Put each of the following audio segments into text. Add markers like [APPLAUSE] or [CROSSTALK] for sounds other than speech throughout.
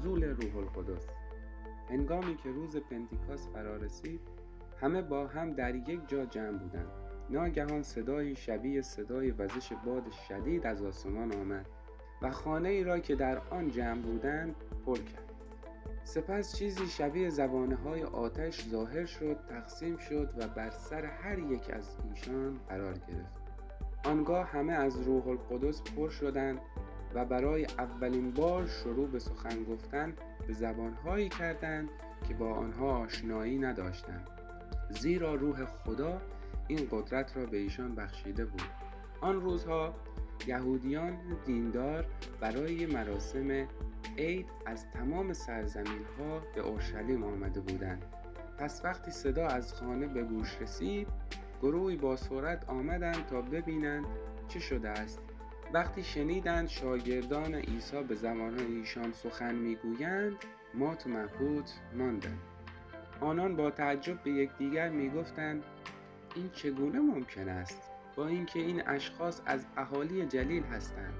نزول روح القدس. هنگامی که روز پنتیکاس فرا رسید همه با هم در یک جا جمع بودند. ناگهان صدایی شبیه صدای وزش باد شدید از آسمان آمد و خانه ای را که در آن جمع بودند پر کرد. سپس چیزی شبیه زبانه های آتش ظاهر شد تقسیم شد و بر سر هر یک از ایشان قرار گرفت. آنگاه همه از روح القدس پر شدند و برای اولین بار شروع به سخن گفتن به زبانهایی کردند که با آنها آشنایی نداشتند. زیرا روح خدا این قدرت را به ایشان بخشیده بود. آن روزها یهودیان دیندار برای مراسم عید از تمام سرزمین ها به اورشلیم آمده بودند. پس وقتی صدا از خانه به گوش رسید گروهی با سرعت آمدند تا ببینند چه شده است. وقتی شنیدند شاگردان عیسی به زمان ایشان سخن می‌گویند مات و مبهوت ماندند آنان با تعجب به یکدیگر می‌گفتند این چگونه ممکن است؟ با اینکه این اشخاص از اهالی جلیل هستند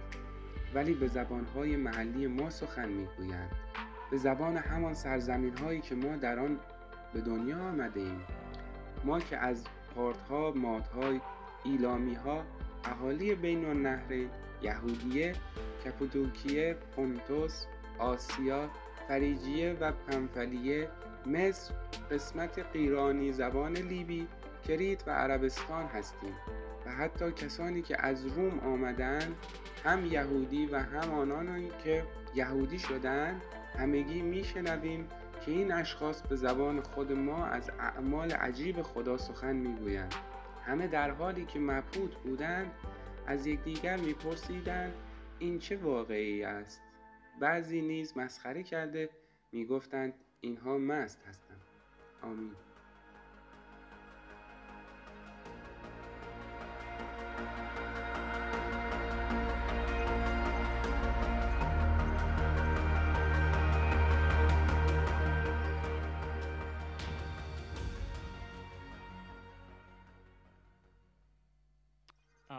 ولی به زبانهای محلی ما سخن می‌گویند. به زبان همان سرزمین هایی که ما در آن به دنیا آمده ایم ما که از پارتها مادهای ایلامی ها اهالی بین النهرین یهودیه کپودوکیه پونتوس آسیا فریجیه و پنفلیه. مصر قسمت قیرانی زبان لیبی کریت و عربستان هستیم. و حتی کسانی که از روم آمدند هم یهودی و هم آنانی که یهودی شدند همگی میشنویم که این اشخاص به زبان خود ما از اعمال عجیب خدا سخن می‌گویند. همه در حالی که مبهوت بودند از یکدیگر میپرسیدند این چه واقعی است. بعضی نیز مسخره کرده می‌گفتند اینها مست هستند. آمین.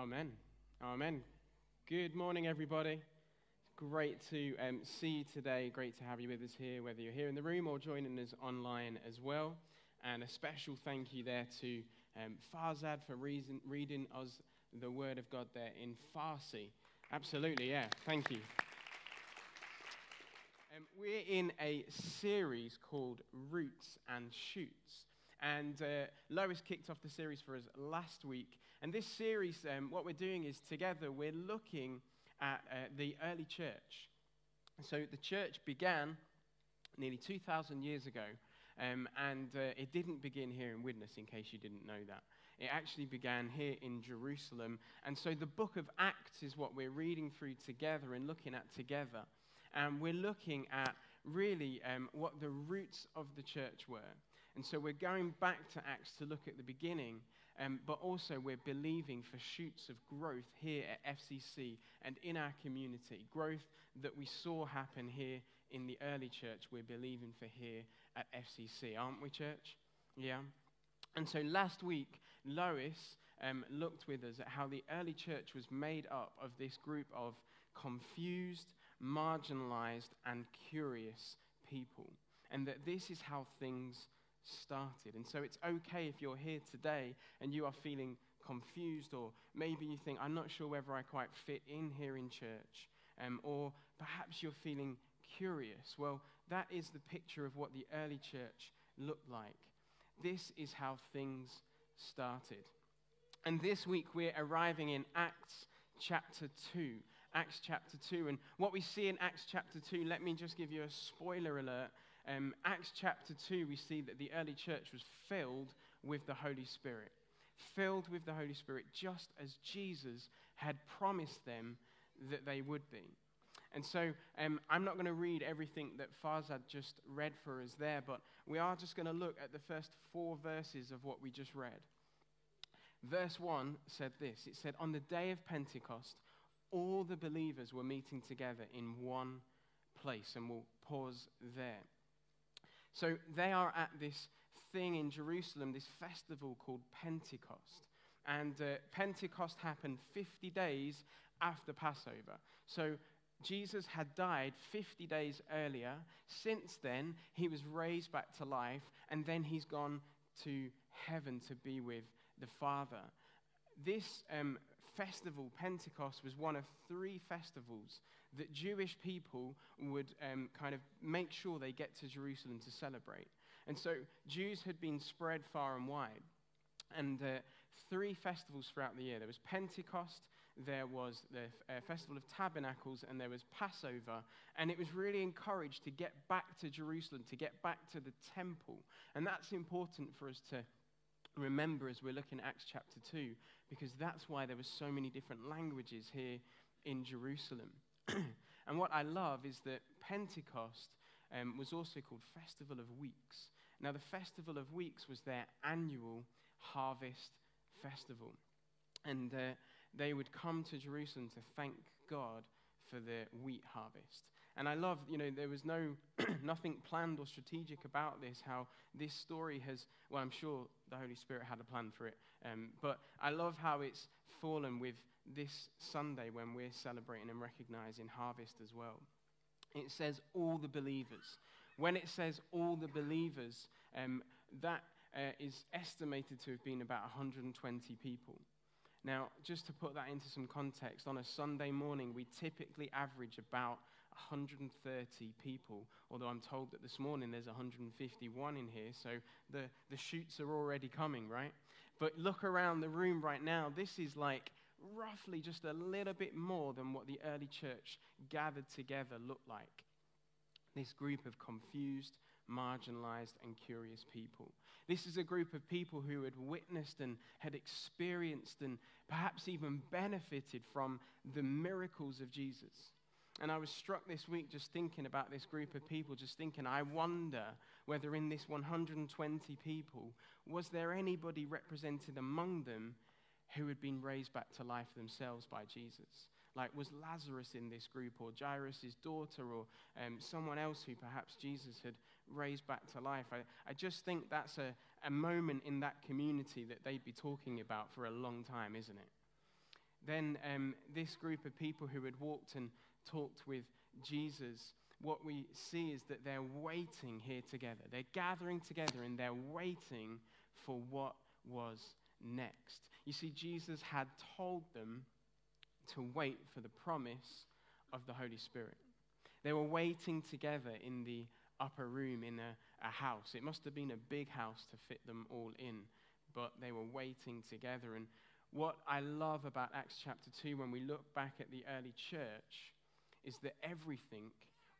Amen. Amen. Good morning, everybody. Great to um, see you today. Great to have you with us here, whether you're here in the room or joining us online as well. And a special thank you there to um, Farzad for reason, reading us the Word of God there in Farsi. Absolutely, yeah. Thank you. Um, we're in a series called Roots and Shoots. And uh, Lois kicked off the series for us last week. And this series, um, what we're doing is together we're looking at uh, the early church. So the church began nearly 2,000 years ago. Um, and uh, it didn't begin here in Widnes, in case you didn't know that. It actually began here in Jerusalem. And so the book of Acts is what we're reading through together and looking at together. And we're looking at really um, what the roots of the church were. And so we're going back to Acts to look at the beginning, um, but also we're believing for shoots of growth here at FCC and in our community. Growth that we saw happen here in the early church, we're believing for here at FCC, aren't we, church? Yeah. And so last week, Lois um, looked with us at how the early church was made up of this group of confused, marginalized, and curious people. And that this is how things started. And so it's okay if you're here today and you are feeling confused, or maybe you think, I'm not sure whether I quite fit in here in church, um, or perhaps you're feeling curious. Well, that is the picture of what the early church looked like. This is how things started. And this week we're arriving in Acts chapter 2. Acts chapter 2. And what we see in Acts chapter 2, let me just give you a spoiler alert. Um, Acts chapter 2, we see that the early church was filled with the Holy Spirit. Filled with the Holy Spirit, just as Jesus had promised them that they would be. And so um, I'm not going to read everything that Farzad just read for us there, but we are just going to look at the first four verses of what we just read. Verse 1 said this It said, On the day of Pentecost, all the believers were meeting together in one place. And we'll pause there. So they are at this thing in Jerusalem, this festival called Pentecost. And uh, Pentecost happened 50 days after Passover. So Jesus had died 50 days earlier. Since then, he was raised back to life, and then he's gone to heaven to be with the Father. This um, festival, Pentecost, was one of three festivals that Jewish people would um, kind of make sure they get to Jerusalem to celebrate. And so Jews had been spread far and wide. And uh, three festivals throughout the year there was Pentecost, there was the uh, Festival of Tabernacles, and there was Passover. And it was really encouraged to get back to Jerusalem, to get back to the temple. And that's important for us to remember as we're looking at Acts chapter 2, because that's why there were so many different languages here in Jerusalem. [CLEARS THROAT] and what I love is that Pentecost um, was also called Festival of Weeks. Now, the Festival of Weeks was their annual harvest festival. And uh, they would come to Jerusalem to thank God for the wheat harvest. And I love, you know, there was no [CLEARS THROAT] nothing planned or strategic about this. How this story has, well, I'm sure the Holy Spirit had a plan for it. Um, but I love how it's fallen with this Sunday when we're celebrating and recognizing harvest as well. It says all the believers. When it says all the believers, um, that uh, is estimated to have been about 120 people. Now, just to put that into some context, on a Sunday morning, we typically average about 130 people, although I'm told that this morning there's 151 in here, so the, the shoots are already coming, right? But look around the room right now. This is like roughly just a little bit more than what the early church gathered together looked like. This group of confused, marginalized, and curious people. This is a group of people who had witnessed and had experienced and perhaps even benefited from the miracles of Jesus. And I was struck this week just thinking about this group of people, just thinking, I wonder whether in this 120 people, was there anybody represented among them who had been raised back to life themselves by Jesus? Like, was Lazarus in this group, or Jairus' daughter, or um, someone else who perhaps Jesus had raised back to life? I, I just think that's a, a moment in that community that they'd be talking about for a long time, isn't it? Then, um, this group of people who had walked and talked with Jesus, what we see is that they're waiting here together. They're gathering together and they're waiting for what was next. You see, Jesus had told them to wait for the promise of the Holy Spirit. They were waiting together in the upper room in a, a house. It must have been a big house to fit them all in, but they were waiting together. And what I love about Acts chapter 2 when we look back at the early church is that everything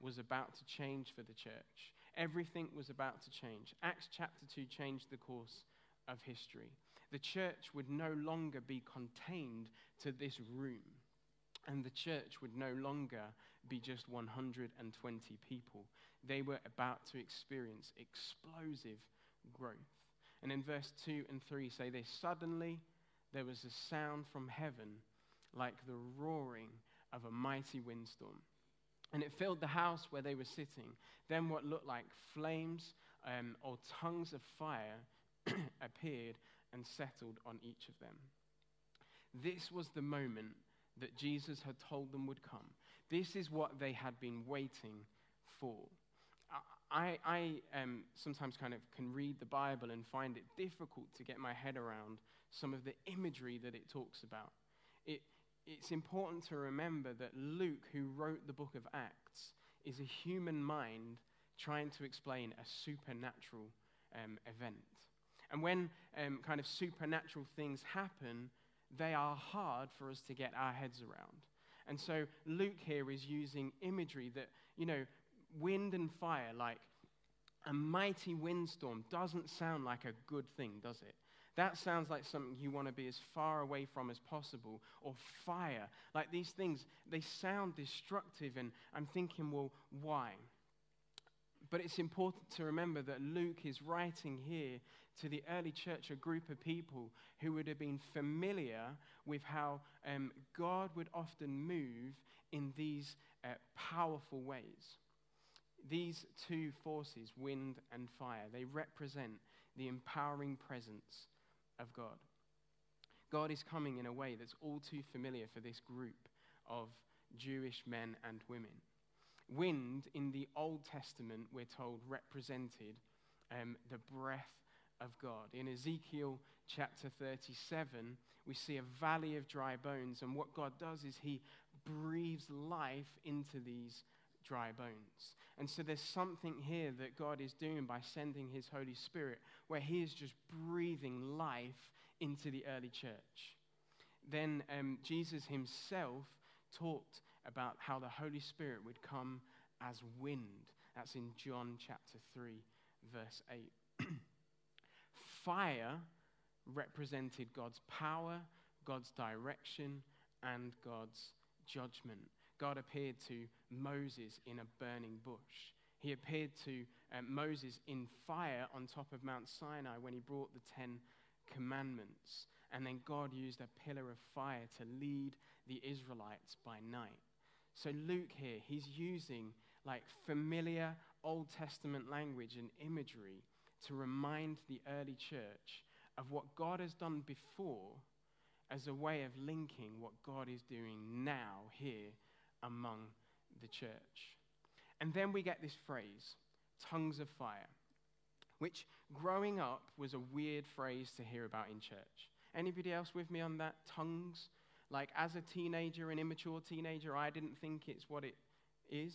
was about to change for the church. Everything was about to change. Acts chapter 2 changed the course of history. The church would no longer be contained to this room, and the church would no longer be just 120 people. They were about to experience explosive growth. And in verse 2 and 3 say this Suddenly there was a sound from heaven like the roaring of a mighty windstorm. And it filled the house where they were sitting. Then what looked like flames um, or tongues of fire [CLEARS THROAT] appeared and settled on each of them. This was the moment that Jesus had told them would come. This is what they had been waiting for. I, I um, sometimes kind of can read the Bible and find it difficult to get my head around some of the imagery that it talks about. It, it's important to remember that Luke, who wrote the book of Acts, is a human mind trying to explain a supernatural um, event. And when um, kind of supernatural things happen, they are hard for us to get our heads around. And so Luke here is using imagery that, you know, wind and fire, like a mighty windstorm, doesn't sound like a good thing, does it? That sounds like something you want to be as far away from as possible. Or fire. Like these things, they sound destructive, and I'm thinking, well, why? But it's important to remember that Luke is writing here to the early church, a group of people who would have been familiar with how um, God would often move in these uh, powerful ways. These two forces, wind and fire, they represent the empowering presence of God. God is coming in a way that's all too familiar for this group of Jewish men and women. Wind in the Old Testament, we're told, represented um, the breath of God. In Ezekiel chapter 37, we see a valley of dry bones, and what God does is He breathes life into these dry bones. And so there's something here that God is doing by sending His Holy Spirit, where He is just breathing life into the early church. Then um, Jesus Himself talked about how the Holy Spirit would come as wind. That's in John chapter 3, verse 8. [CLEARS THROAT] Fire represented God's power, God's direction, and God's judgment. God appeared to Moses in a burning bush. He appeared to uh, Moses in fire on top of Mount Sinai when he brought the Ten Commandments. And then God used a pillar of fire to lead the Israelites by night. So Luke here, he's using like familiar Old Testament language and imagery to remind the early church of what God has done before as a way of linking what God is doing now here among the church. And then we get this phrase, tongues of fire, which growing up was a weird phrase to hear about in church. Anybody else with me on that? Tongues? Like as a teenager, an immature teenager, I didn't think it's what it is.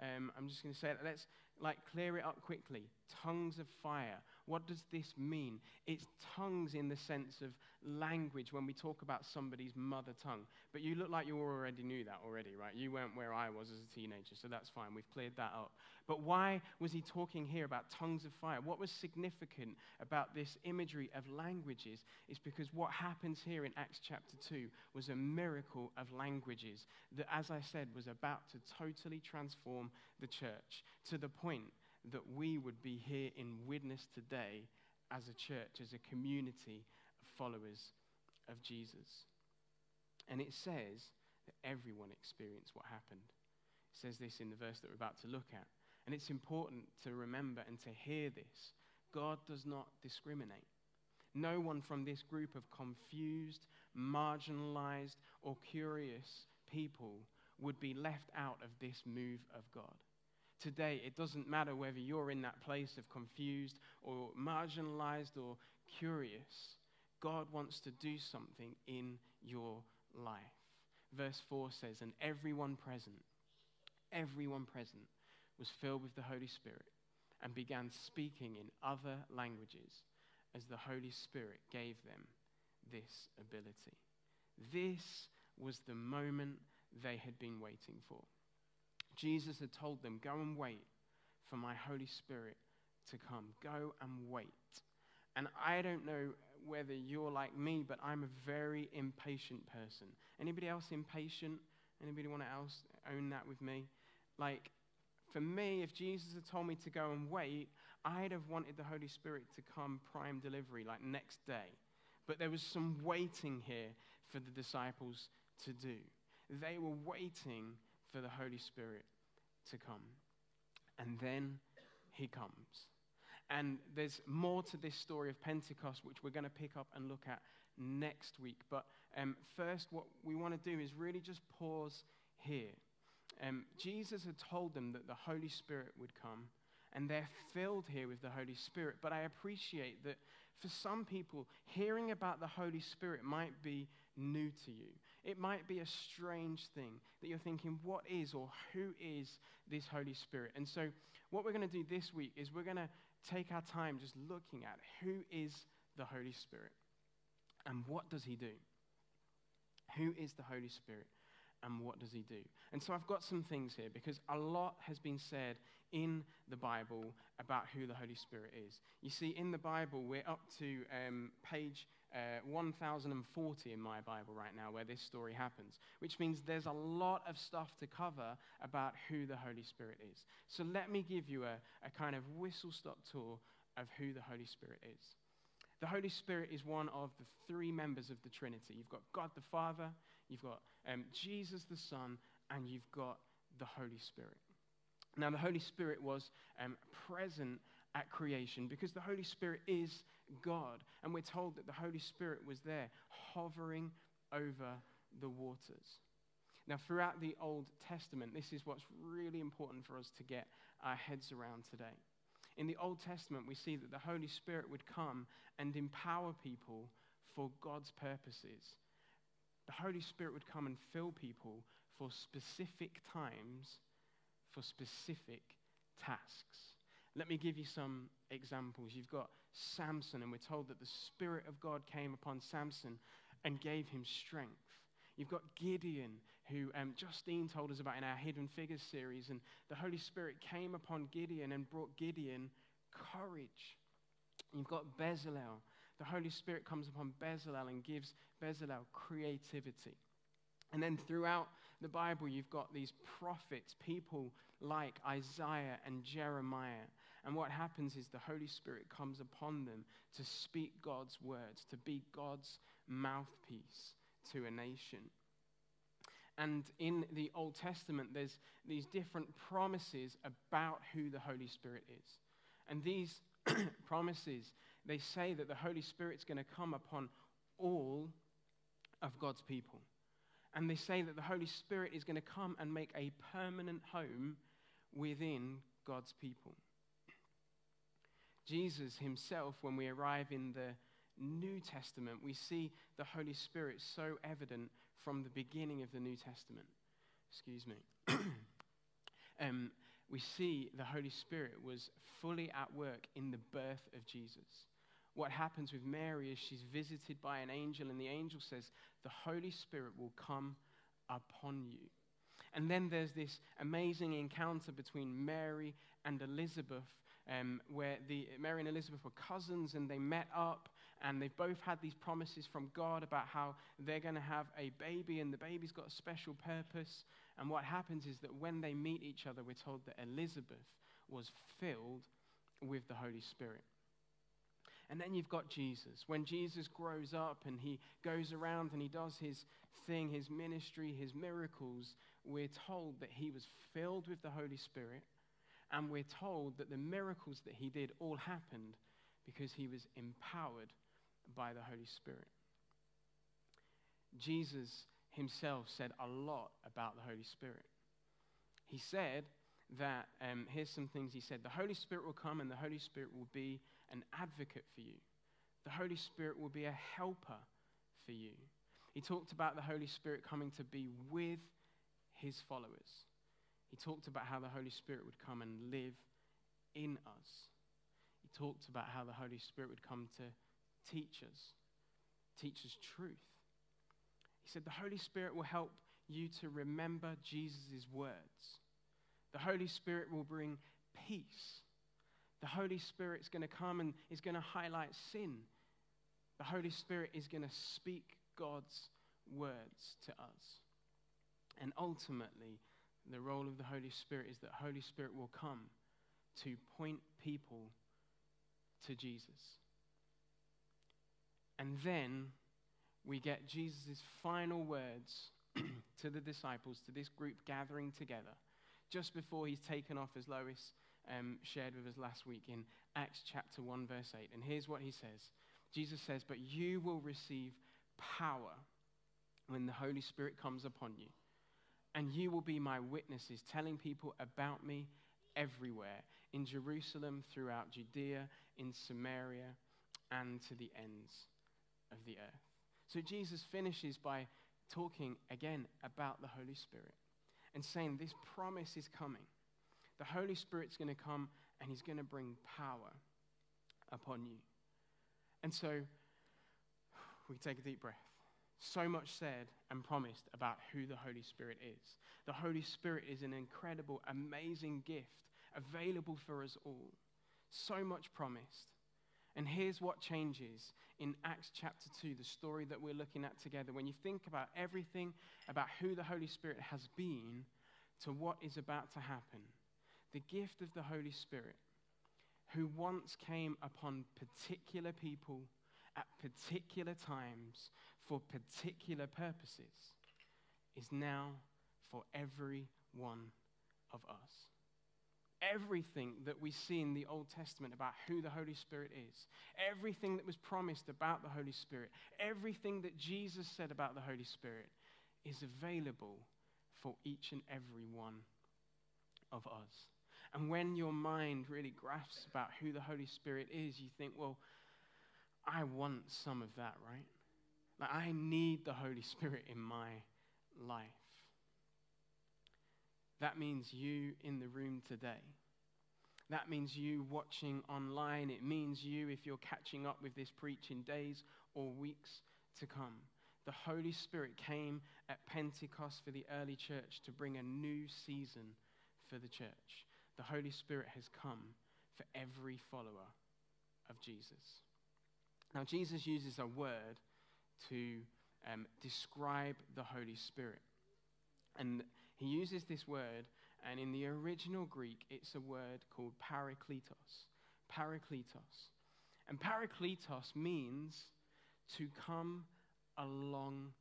Um, I'm just going to say it. Let's like clear it up quickly. Tongues of fire. What does this mean? It's tongues in the sense of language when we talk about somebody's mother tongue. But you look like you already knew that already, right? You weren't where I was as a teenager, so that's fine. We've cleared that up. But why was he talking here about tongues of fire? What was significant about this imagery of languages is because what happens here in Acts chapter 2 was a miracle of languages that, as I said, was about to totally transform the church to the point that we would be here in Widnes today as a church, as a community of followers of Jesus. And it says that everyone experienced what happened. It says this in the verse that we're about to look at. And it's important to remember and to hear this. God does not discriminate. No one from this group of confused, marginalized, or curious people would be left out of this move of God today, it doesn't matter whether you're in that place of confused or marginalized or curious. God wants to do something in your life. Verse 4 says, And everyone present, everyone present was filled with the Holy Spirit and began speaking in other languages as the Holy Spirit gave them this ability. This was the moment they had been waiting for. Jesus had told them, Go and wait for my Holy Spirit to come. Go and wait. And I don't know whether you're like me, but I'm a very impatient person. Anybody else impatient? Anybody want to else own that with me? Like, for me, if Jesus had told me to go and wait, I'd have wanted the Holy Spirit to come prime delivery, like next day. But there was some waiting here for the disciples to do. They were waiting for the Holy Spirit to come. And then he comes. And there's more to this story of Pentecost, which we're going to pick up and look at next week. But um, first, what we want to do is really just pause here. Um, Jesus had told them that the Holy Spirit would come, and they're filled here with the Holy Spirit. But I appreciate that for some people, hearing about the Holy Spirit might be new to you. It might be a strange thing that you're thinking, what is or who is this Holy Spirit? And so, what we're going to do this week is we're going to take our time just looking at who is the Holy Spirit and what does he do? Who is the Holy Spirit? and what does he do? And so I've got some things here because a lot has been said in the Bible about who the Holy Spirit is. You see, in the Bible, we're up to um, page uh, 1040 in my Bible right now where this story happens, which means there's a lot of stuff to cover about who the Holy Spirit is. So let me give you a, a kind of whistle stop tour of who the Holy Spirit is. The Holy Spirit is one of the three members of the Trinity. You've got God the Father, you've got um, Jesus the Son, and you've got the Holy Spirit. Now, the Holy Spirit was um, present at creation because the Holy Spirit is God. And we're told that the Holy Spirit was there hovering over the waters. Now, throughout the Old Testament, this is what's really important for us to get our heads around today. In the Old Testament, we see that the Holy Spirit would come and empower people for God's purposes. The Holy Spirit would come and fill people for specific times, for specific tasks. Let me give you some examples. You've got Samson, and we're told that the Spirit of God came upon Samson and gave him strength. You've got Gideon, who um, Justine told us about in our Hidden Figures series, and the Holy Spirit came upon Gideon and brought Gideon courage. You've got Bezalel. The Holy Spirit comes upon Bezalel and gives Bezalel creativity. And then throughout the Bible, you've got these prophets, people like Isaiah and Jeremiah. And what happens is the Holy Spirit comes upon them to speak God's words, to be God's mouthpiece to a nation. And in the Old Testament, there's these different promises about who the Holy Spirit is. And these [CLEARS THROAT] promises, they say that the Holy Spirit's going to come upon all of God's people. And they say that the Holy Spirit is going to come and make a permanent home within God's people. Jesus himself, when we arrive in the New Testament, we see the Holy Spirit so evident from the beginning of the New Testament. Excuse me. [CLEARS THROAT] um, we see the Holy Spirit was fully at work in the birth of Jesus. What happens with Mary is she's visited by an angel, and the angel says, The Holy Spirit will come upon you. And then there's this amazing encounter between Mary and Elizabeth, um, where the, Mary and Elizabeth were cousins and they met up and they've both had these promises from God about how they're going to have a baby and the baby's got a special purpose. And what happens is that when they meet each other, we're told that Elizabeth was filled with the Holy Spirit. And then you've got Jesus. When Jesus grows up and he goes around and he does his thing, his ministry, his miracles, we're told that he was filled with the Holy Spirit. And we're told that the miracles that he did all happened because he was empowered by the Holy Spirit. Jesus himself said a lot about the Holy Spirit. He said that, um, here's some things he said the Holy Spirit will come and the Holy Spirit will be an advocate for you, the Holy Spirit will be a helper for you. He talked about the Holy Spirit coming to be with his followers. He talked about how the Holy Spirit would come and live in us. He talked about how the Holy Spirit would come to teach us, teach us truth. He said, The Holy Spirit will help you to remember Jesus' words. The Holy Spirit will bring peace. The Holy Spirit's going to come and is going to highlight sin. The Holy Spirit is going to speak God's words to us. And ultimately, the role of the Holy Spirit is that Holy Spirit will come to point people to Jesus. And then we get Jesus' final words [CLEARS THROAT] to the disciples, to this group gathering together, just before he's taken off, as Lois um, shared with us last week in Acts chapter 1, verse 8. And here's what he says Jesus says, But you will receive power when the Holy Spirit comes upon you. And you will be my witnesses, telling people about me everywhere in Jerusalem, throughout Judea, in Samaria, and to the ends of the earth. So Jesus finishes by talking again about the Holy Spirit and saying this promise is coming. The Holy Spirit's going to come and he's going to bring power upon you. And so we take a deep breath. So much said and promised about who the Holy Spirit is. The Holy Spirit is an incredible, amazing gift available for us all. So much promised. And here's what changes in Acts chapter 2, the story that we're looking at together. When you think about everything about who the Holy Spirit has been to what is about to happen, the gift of the Holy Spirit, who once came upon particular people at particular times for particular purposes, is now for every one of us everything that we see in the Old Testament about who the Holy Spirit is, everything that was promised about the Holy Spirit, everything that Jesus said about the Holy Spirit is available for each and every one of us. And when your mind really grasps about who the Holy Spirit is, you think, well, I want some of that, right? Like, I need the Holy Spirit in my life. That means you in the room today. That means you watching online. It means you if you're catching up with this preaching days or weeks to come. The Holy Spirit came at Pentecost for the early church to bring a new season for the church. The Holy Spirit has come for every follower of Jesus. Now, Jesus uses a word to um, describe the Holy Spirit. And he uses this word, and in the original Greek, it's a word called parakletos. Parakletos. And parakletos means to come alongside.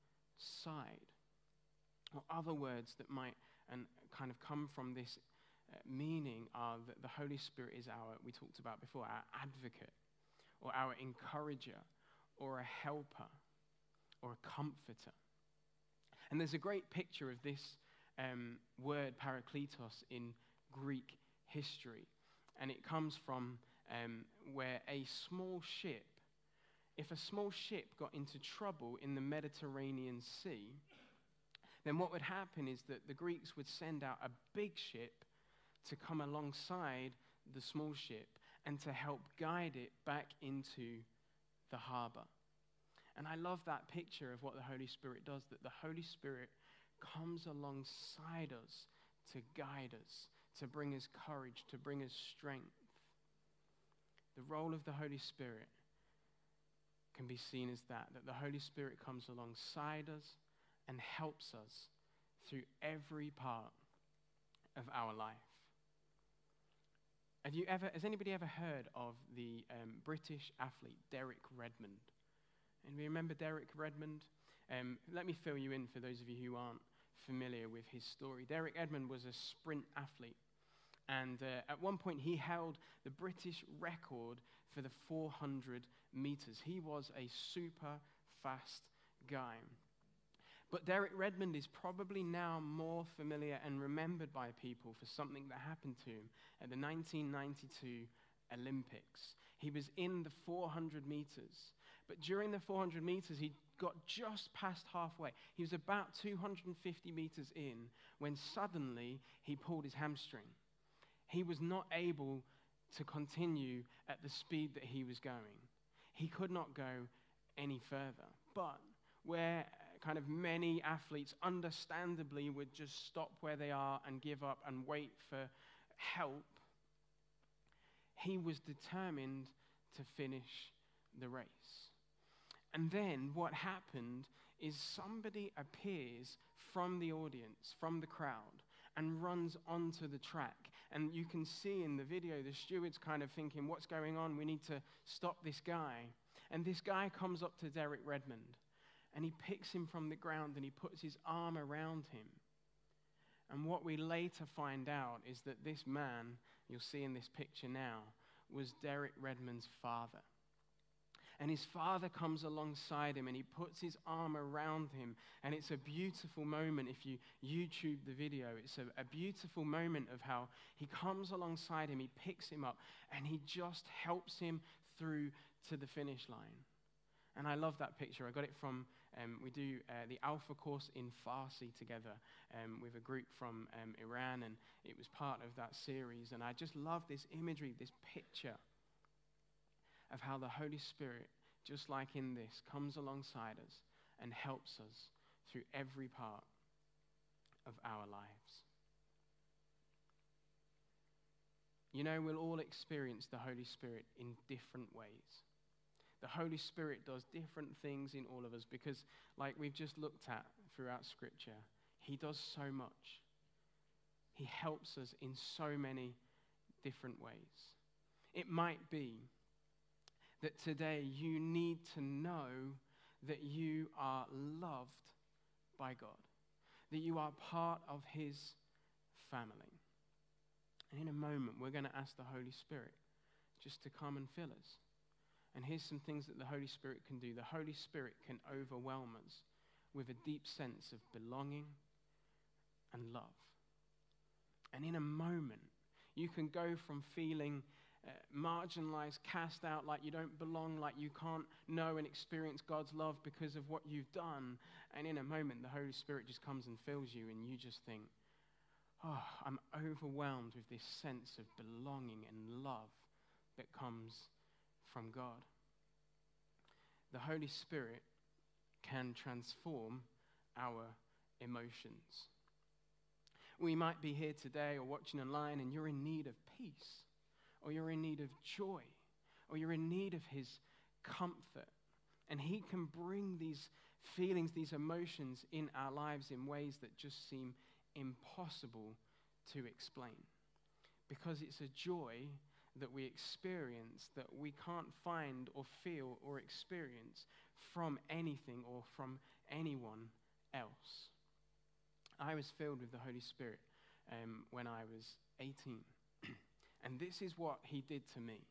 Or other words that might and kind of come from this uh, meaning are that the Holy Spirit is our, we talked about before, our advocate, or our encourager, or a helper, or a comforter. And there's a great picture of this um, word parakletos in Greek history. And it comes from um, where a small ship, if a small ship got into trouble in the Mediterranean Sea, then what would happen is that the Greeks would send out a big ship to come alongside the small ship and to help guide it back into the harbor. And I love that picture of what the Holy Spirit does, that the Holy Spirit comes alongside us to guide us, to bring us courage, to bring us strength. The role of the Holy Spirit can be seen as that, that the Holy Spirit comes alongside us and helps us through every part of our life. Have you ever, has anybody ever heard of the um, British athlete Derek Redmond? And we remember Derek Redmond? Um, let me fill you in for those of you who aren't familiar with his story. Derek Redmond was a sprint athlete. And uh, at one point, he held the British record for the 400 meters. He was a super fast guy. But Derek Redmond is probably now more familiar and remembered by people for something that happened to him at the 1992 Olympics. He was in the 400 meters, but during the 400 meters, he got just past halfway. He was about 250 meters in when suddenly he pulled his hamstring. He was not able to continue at the speed that he was going. He could not go any further. But where uh, kind of many athletes understandably would just stop where they are and give up and wait for help, he was determined to finish the race. And then what happened is somebody appears from the audience, from the crowd, and runs onto the track. And you can see in the video the steward's kind of thinking, What's going on? We need to stop this guy. And this guy comes up to Derek Redmond and he picks him from the ground and he puts his arm around him. And what we later find out is that this man, you'll see in this picture now, was Derek Redmond's father. And his father comes alongside him and he puts his arm around him. And it's a beautiful moment. If you YouTube the video, it's a, a, beautiful moment of how he comes alongside him, he picks him up, and he just helps him through to the finish line. And I love that picture. I got it from um, we do uh, the Alpha course in Farsi together um, with a group from um, Iran, and it was part of that series. And I just love this imagery, this picture of how the Holy Spirit, just like in this, comes alongside us and helps us through every part of our lives. You know, we'll all experience the Holy Spirit in different ways the Holy Spirit does different things in all of us because, like we've just looked at throughout Scripture, He does so much. He helps us in so many different ways. It might be that today you need to know that you are loved by God, that you are part of His family. And in a moment, we're going to ask the Holy Spirit just to come and fill us. And here's some things that the Holy Spirit can do. The Holy Spirit can overwhelm us with a deep sense of belonging and love. And in a moment, you can go from feeling uh, marginalized, cast out, like you don't belong, like you can't know and experience God's love because of what you've done. And in a moment, the Holy Spirit just comes and fills you, and you just think, oh, I'm overwhelmed with this sense of belonging and love that comes from God. The Holy Spirit can transform our emotions. We might be here today or watching online and you're in need of peace, or you're in need of joy, or you're in need of His comfort. And He can bring these feelings, these emotions in our lives in ways that just seem impossible to explain. Because it's a joy that we experience that we can't find or feel or experience from anything or from anyone else. I was filled with the Holy Spirit um, when I was 18. And this is what he did to me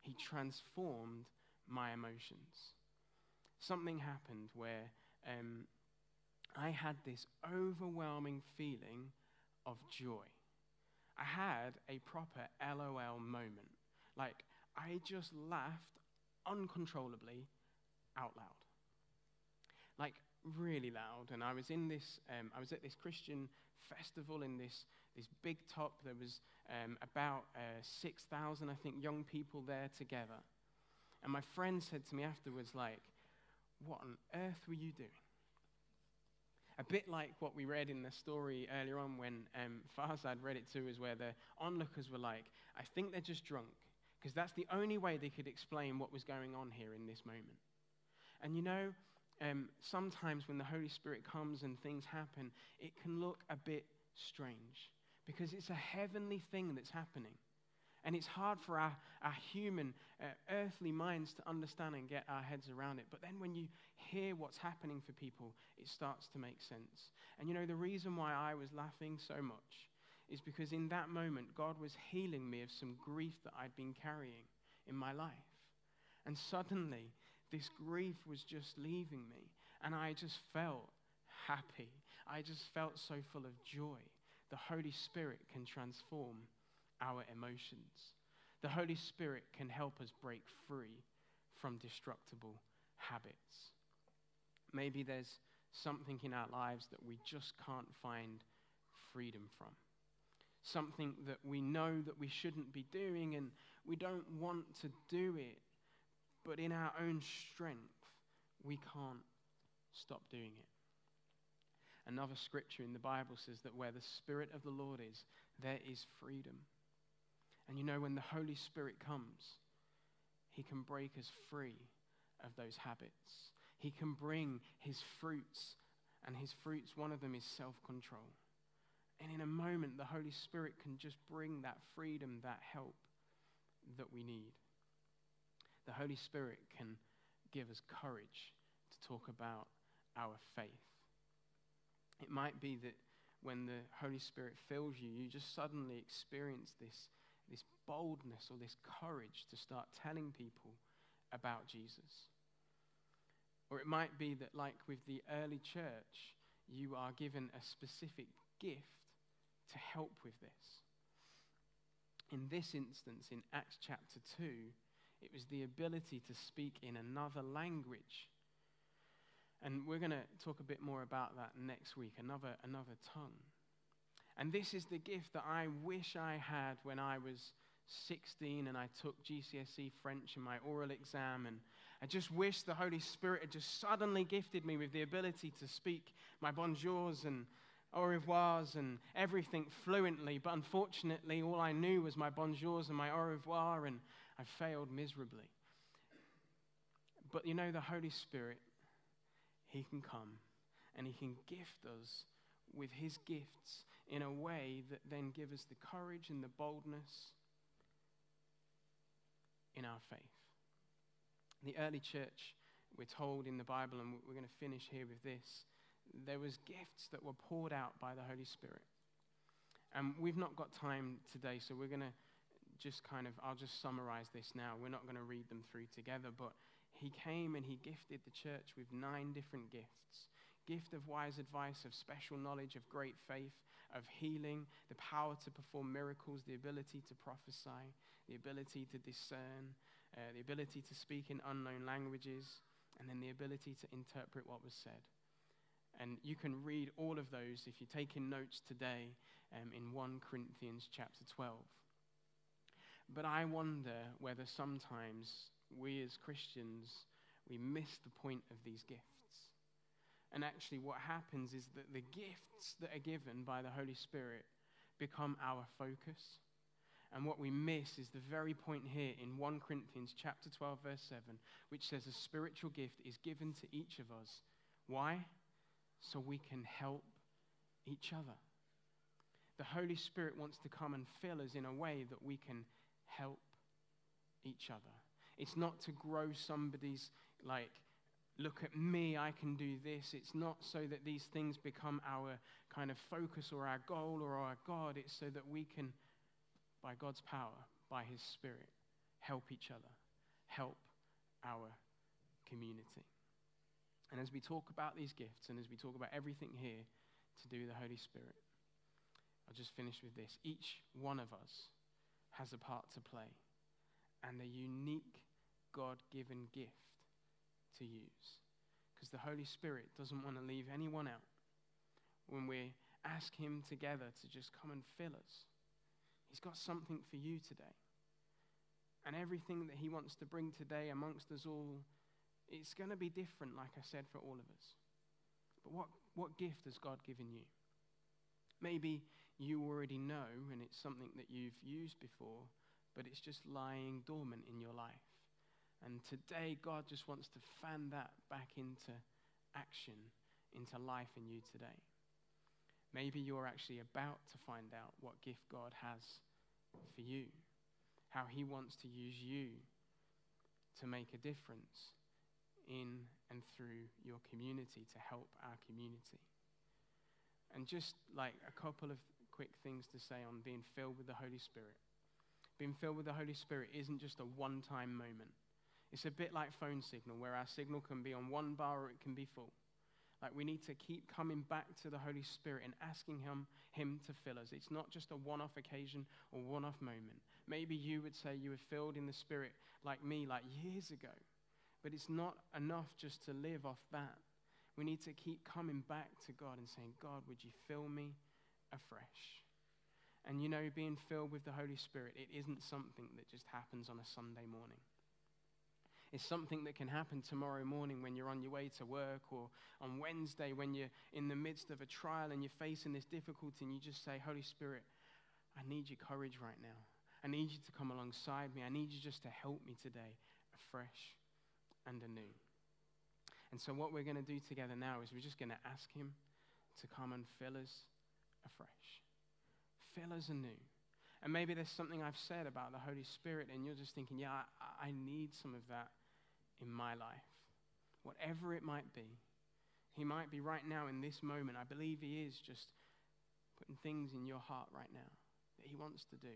he transformed my emotions. Something happened where um, I had this overwhelming feeling of joy. I had a proper LOL moment. Like, I just laughed uncontrollably out loud. Like, really loud. And I was in this, um, I was at this Christian festival in this, this big top. There was um, about uh, 6,000, I think, young people there together. And my friend said to me afterwards, like, what on earth were you doing? A bit like what we read in the story earlier on when um, Farzad read it to us, where the onlookers were like, I think they're just drunk, because that's the only way they could explain what was going on here in this moment. And you know, um, sometimes when the Holy Spirit comes and things happen, it can look a bit strange because it's a heavenly thing that's happening. And it's hard for our, our human, uh, earthly minds to understand and get our heads around it. But then when you hear what's happening for people, it starts to make sense. And you know, the reason why I was laughing so much is because in that moment, God was healing me of some grief that I'd been carrying in my life. And suddenly, this grief was just leaving me. And I just felt happy. I just felt so full of joy. The Holy Spirit can transform our emotions. The Holy Spirit can help us break free from destructible habits. Maybe there's something in our lives that we just can't find freedom from. Something that we know that we shouldn't be doing and we don't want to do it, but in our own strength, we can't stop doing it. Another scripture in the Bible says that where the Spirit of the Lord is, there is freedom. And you know, when the Holy Spirit comes, He can break us free of those habits. He can bring His fruits, and His fruits, one of them is self control. And in a moment, the Holy Spirit can just bring that freedom, that help that we need. The Holy Spirit can give us courage to talk about our faith. It might be that when the Holy Spirit fills you, you just suddenly experience this this boldness or this courage to start telling people about Jesus. Or it might be that, like with the early church, you are given a specific gift to help with this. In this instance, in Acts chapter 2, it was the ability to speak in another language. And we're going to talk a bit more about that next week, another, another tongue. And this is the gift that I wish I had when I was 16 and I took GCSE French in my oral exam. And I just wish the Holy Spirit had just suddenly gifted me with the ability to speak my bonjours and au revoirs and everything fluently. But unfortunately, all I knew was my bonjours and my au revoir, and I failed miserably. But you know, the Holy Spirit, He can come and He can gift us with His gifts in a way that then give us the courage and the boldness in our faith. The early church, we're told in the Bible, and we're going to finish here with this, there was gifts that were poured out by the Holy Spirit. And we've not got time today, so we're going to just kind of, I'll just summarize this now. We're not going to read them through together, but he came and he gifted the church with nine different gifts gift of wise advice, of special knowledge, of great faith, of healing, the power to perform miracles, the ability to prophesy, the ability to discern, uh, the ability to speak in unknown languages, and then the ability to interpret what was said. And you can read all of those if you're taking notes today um, in 1 Corinthians chapter 12. But I wonder whether sometimes we as Christians, we miss the point of these gifts. And actually, what happens is that the gifts that are given by the Holy Spirit become our focus. And what we miss is the very point here in 1 Corinthians chapter 12 verse 7, which says a spiritual gift is given to each of us. Why? So we can help each other. The Holy Spirit wants to come and fill us in a way that we can help each other. It's not to grow somebody's like look at me, I can do this. It's not so that these things become our kind of focus or our goal or our God. It's so that we can, by God's power, by His Spirit, help each other, help our community. And as we talk about these gifts and as we talk about everything here to do the Holy Spirit, I'll just finish with this. Each one of us has a part to play and a unique God given gift to use. Because the Holy Spirit doesn't want to leave anyone out when we ask Him together to just come and fill us. He's got something for you today. And everything that He wants to bring today amongst us all, it's going to be different, like I said, for all of us. But what, what gift has God given you? Maybe you already know and it's something that you've used before, but it's just lying dormant in your life. And today, God just wants to fan that back into action, into life in you today. Maybe you're actually about to find out what gift God has for you, how He wants to use you to make a difference in and through your community to help our community. And just like a couple of quick things to say on being filled with the Holy Spirit. Being filled with the Holy Spirit isn't just a one time moment. It's a bit like phone signal, where our signal can be on one bar or it can be full. Like we need to keep coming back to the Holy Spirit and asking Him, Him to fill us. It's not just a one off occasion or one off moment. Maybe you would say you were filled in the Spirit like me, like years ago. But it's not enough just to live off that. We need to keep coming back to God and saying, God, would you fill me afresh? And you know, being filled with the Holy Spirit, it isn't something that just happens on a Sunday morning. It's something that can happen tomorrow morning when you're on your way to work or on Wednesday when you're in the midst of a trial and you're facing this difficulty and you just say, Holy Spirit, I need your courage right now. I need you to come alongside me. I need you just to help me today afresh and anew. And so, what we're going to do together now is we're just going to ask Him to come and fill us afresh, fill us anew. And maybe there's something I've said about the Holy Spirit, and you're just thinking, yeah, I, I need some of that in my life. Whatever it might be. He might be right now in this moment. I believe He is just putting things in your heart right now that He wants to do.